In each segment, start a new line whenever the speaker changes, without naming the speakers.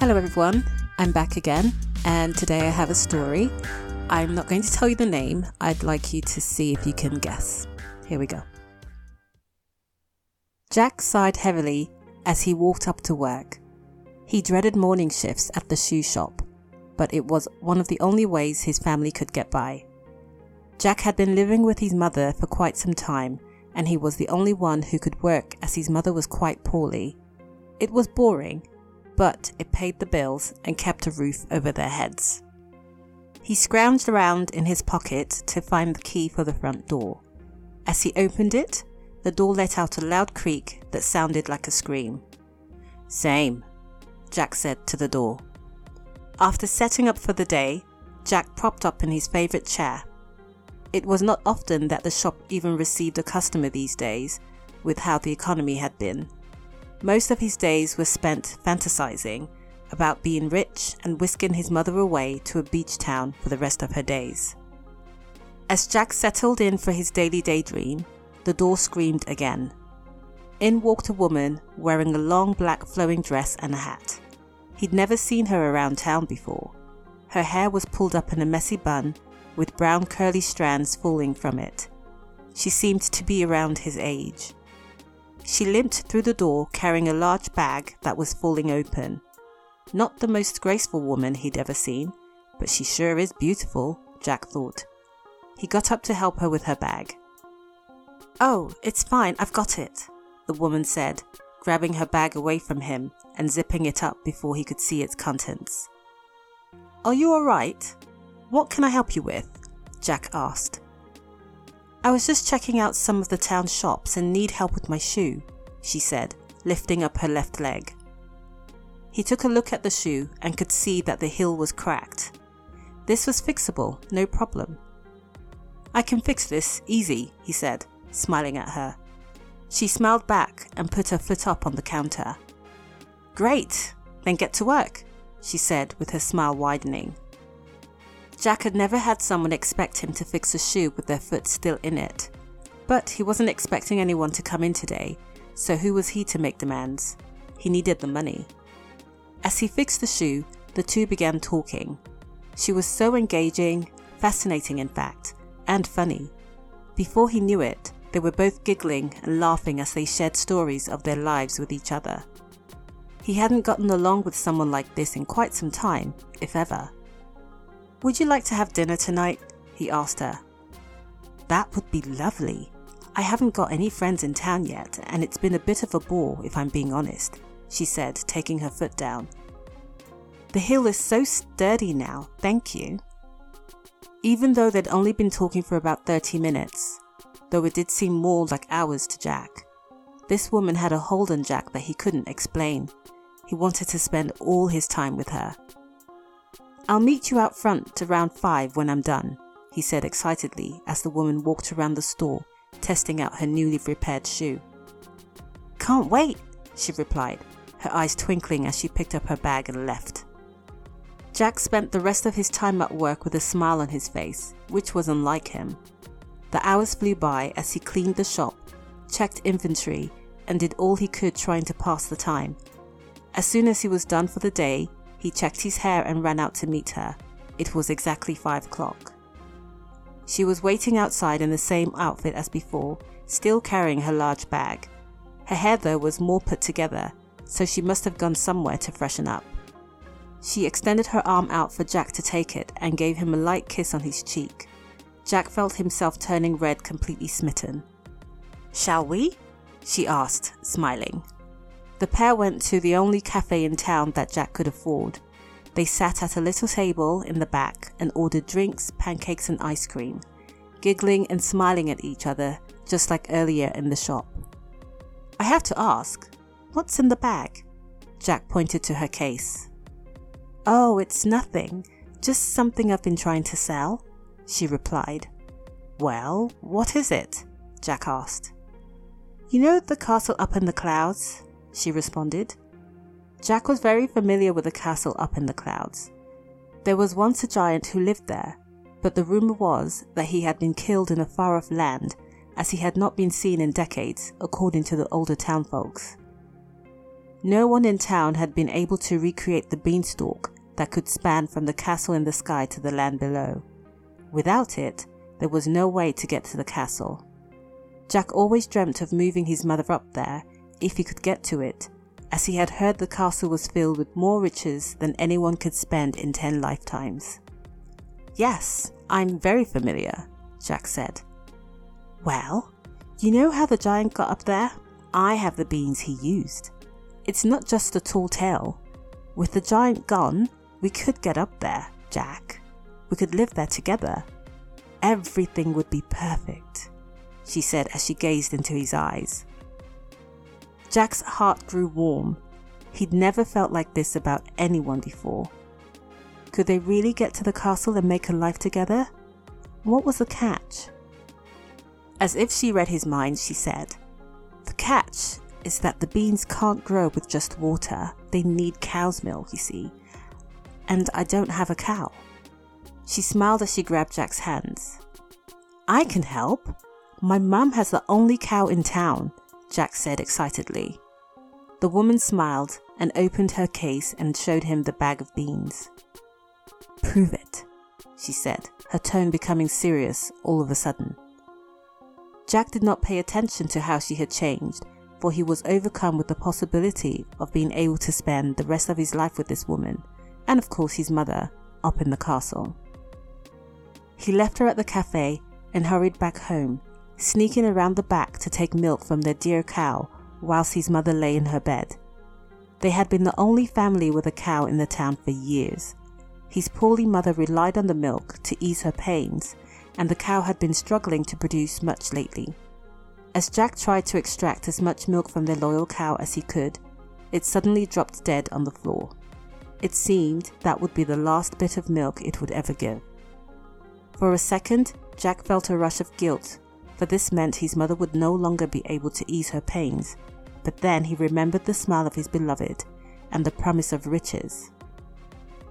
Hello, everyone. I'm back again, and today I have a story. I'm not going to tell you the name, I'd like you to see if you can guess. Here we go. Jack sighed heavily as he walked up to work. He dreaded morning shifts at the shoe shop, but it was one of the only ways his family could get by. Jack had been living with his mother for quite some time, and he was the only one who could work as his mother was quite poorly. It was boring, but it paid the bills and kept a roof over their heads. He scrounged around in his pocket to find the key for the front door. As he opened it, the door let out a loud creak that sounded like a scream. Same, Jack said to the door. After setting up for the day, Jack propped up in his favourite chair. It was not often that the shop even received a customer these days, with how the economy had been. Most of his days were spent fantasizing about being rich and whisking his mother away to a beach town for the rest of her days. As Jack settled in for his daily daydream, the door screamed again. In walked a woman wearing a long black flowing dress and a hat. He'd never seen her around town before. Her hair was pulled up in a messy bun, with brown curly strands falling from it. She seemed to be around his age. She limped through the door carrying a large bag that was falling open. Not the most graceful woman he'd ever seen, but she sure is beautiful, Jack thought. He got up to help her with her bag. Oh, it's fine, I've got it, the woman said, grabbing her bag away from him and zipping it up before he could see its contents. Are you alright? What can I help you with? Jack asked. I was just checking out some of the town shops and need help with my shoe, she said, lifting up her left leg. He took a look at the shoe and could see that the heel was cracked. This was fixable, no problem. I can fix this, easy, he said, smiling at her. She smiled back and put her foot up on the counter. Great, then get to work, she said with her smile widening. Jack had never had someone expect him to fix a shoe with their foot still in it. But he wasn't expecting anyone to come in today, so who was he to make demands? He needed the money. As he fixed the shoe, the two began talking. She was so engaging, fascinating in fact, and funny. Before he knew it, they were both giggling and laughing as they shared stories of their lives with each other. He hadn't gotten along with someone like this in quite some time, if ever. Would you like to have dinner tonight? he asked her. That would be lovely. I haven't got any friends in town yet, and it's been a bit of a bore if I'm being honest, she said, taking her foot down. The hill is so sturdy now, thank you. Even though they'd only been talking for about 30 minutes, though it did seem more like hours to Jack, this woman had a hold on Jack that he couldn't explain. He wanted to spend all his time with her, I'll meet you out front around five when I'm done, he said excitedly as the woman walked around the store, testing out her newly repaired shoe. Can't wait, she replied, her eyes twinkling as she picked up her bag and left. Jack spent the rest of his time at work with a smile on his face, which was unlike him. The hours flew by as he cleaned the shop, checked inventory, and did all he could trying to pass the time. As soon as he was done for the day, he checked his hair and ran out to meet her. It was exactly five o'clock. She was waiting outside in the same outfit as before, still carrying her large bag. Her hair, though, was more put together, so she must have gone somewhere to freshen up. She extended her arm out for Jack to take it and gave him a light kiss on his cheek. Jack felt himself turning red, completely smitten. Shall we? she asked, smiling. The pair went to the only cafe in town that Jack could afford. They sat at a little table in the back and ordered drinks, pancakes, and ice cream, giggling and smiling at each other, just like earlier in the shop. I have to ask, what's in the bag? Jack pointed to her case. Oh, it's nothing, just something I've been trying to sell, she replied. Well, what is it? Jack asked. You know the castle up in the clouds? She responded. Jack was very familiar with the castle up in the clouds. There was once a giant who lived there, but the rumor was that he had been killed in a far off land as he had not been seen in decades, according to the older town folks. No one in town had been able to recreate the beanstalk that could span from the castle in the sky to the land below. Without it, there was no way to get to the castle. Jack always dreamt of moving his mother up there if he could get to it, as he had heard the castle was filled with more riches than anyone could spend in ten lifetimes. Yes, I'm very familiar, Jack said. Well, you know how the giant got up there? I have the beans he used. It's not just a tall tale. With the giant gone, we could get up there, Jack. We could live there together. Everything would be perfect, she said as she gazed into his eyes. Jack's heart grew warm. He'd never felt like this about anyone before. Could they really get to the castle and make a life together? What was the catch? As if she read his mind, she said, The catch is that the beans can't grow with just water. They need cow's milk, you see. And I don't have a cow. She smiled as she grabbed Jack's hands. I can help. My mum has the only cow in town. Jack said excitedly. The woman smiled and opened her case and showed him the bag of beans. Prove it, she said, her tone becoming serious all of a sudden. Jack did not pay attention to how she had changed, for he was overcome with the possibility of being able to spend the rest of his life with this woman, and of course his mother, up in the castle. He left her at the cafe and hurried back home, sneaking around the back to take milk from their dear cow whilst his mother lay in her bed. They had been the only family with a cow in the town for years. His poorly mother relied on the milk to ease her pains, and the cow had been struggling to produce much lately. As Jack tried to extract as much milk from their loyal cow as he could, it suddenly dropped dead on the floor. It seemed that would be the last bit of milk it would ever give. For a second, Jack felt a rush of guilt for this meant his mother would no longer be able to ease her pains. But then he remembered the smile of his beloved and the promise of riches.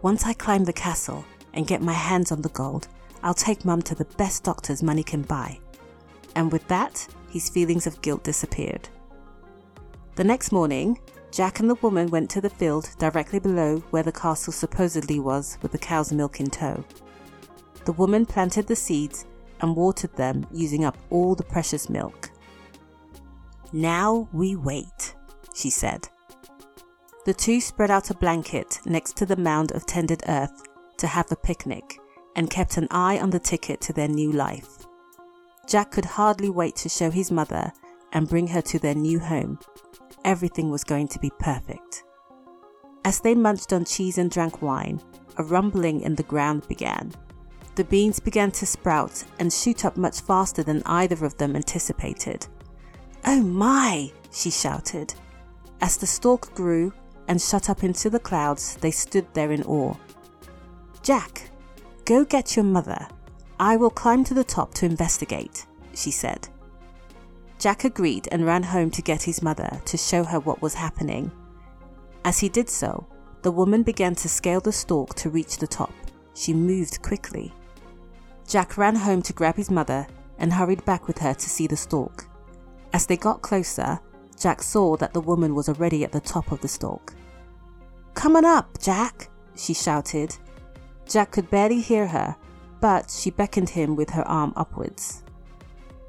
Once I climb the castle and get my hands on the gold, I'll take Mum to the best doctors money can buy. And with that, his feelings of guilt disappeared. The next morning, Jack and the woman went to the field directly below where the castle supposedly was with the cow's milk in tow. The woman planted the seeds and watered them using up all the precious milk. Now we wait, she said. The two spread out a blanket next to the mound of tended earth to have a picnic and kept an eye on the ticket to their new life. Jack could hardly wait to show his mother and bring her to their new home. Everything was going to be perfect. As they munched on cheese and drank wine, a rumbling in the ground began the beans began to sprout and shoot up much faster than either of them anticipated. Oh my! she shouted. As the stalk grew and shot up into the clouds, they stood there in awe. Jack, go get your mother. I will climb to the top to investigate, she said. Jack agreed and ran home to get his mother to show her what was happening. As he did so, the woman began to scale the stalk to reach the top. She moved quickly. Jack ran home to grab his mother and hurried back with her to see the stalk. As they got closer, Jack saw that the woman was already at the top of the stalk. Come on up, Jack, she shouted. Jack could barely hear her, but she beckoned him with her arm upwards.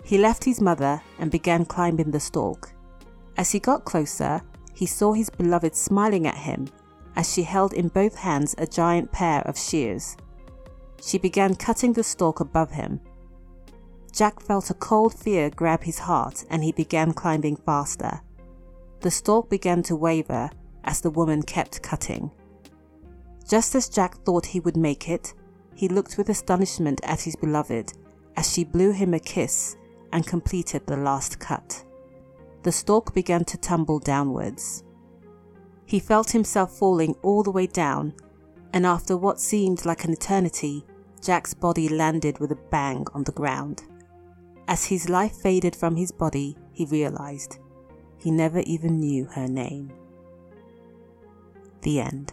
He left his mother and began climbing the stalk. As he got closer, he saw his beloved smiling at him as she held in both hands a giant pair of shears. She began cutting the stalk above him. Jack felt a cold fear grab his heart and he began climbing faster. The stalk began to waver as the woman kept cutting. Just as Jack thought he would make it, he looked with astonishment at his beloved as she blew him a kiss and completed the last cut. The stalk began to tumble downwards. He felt himself falling all the way down, and after what seemed like an eternity, Jack's body landed with a bang on the ground. As his life faded from his body, he realized he never even knew her name. The end.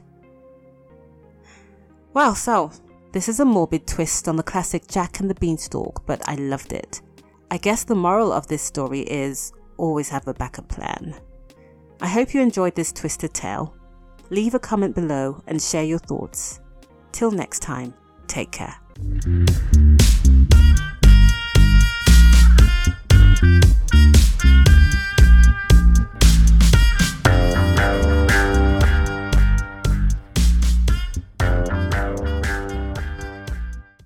Well, so this is a morbid twist on the classic Jack and the Beanstalk, but I loved it. I guess the moral of this story is always have a backup plan. I hope you enjoyed this twisted tale. Leave a comment below and share your thoughts. Till next time, take care.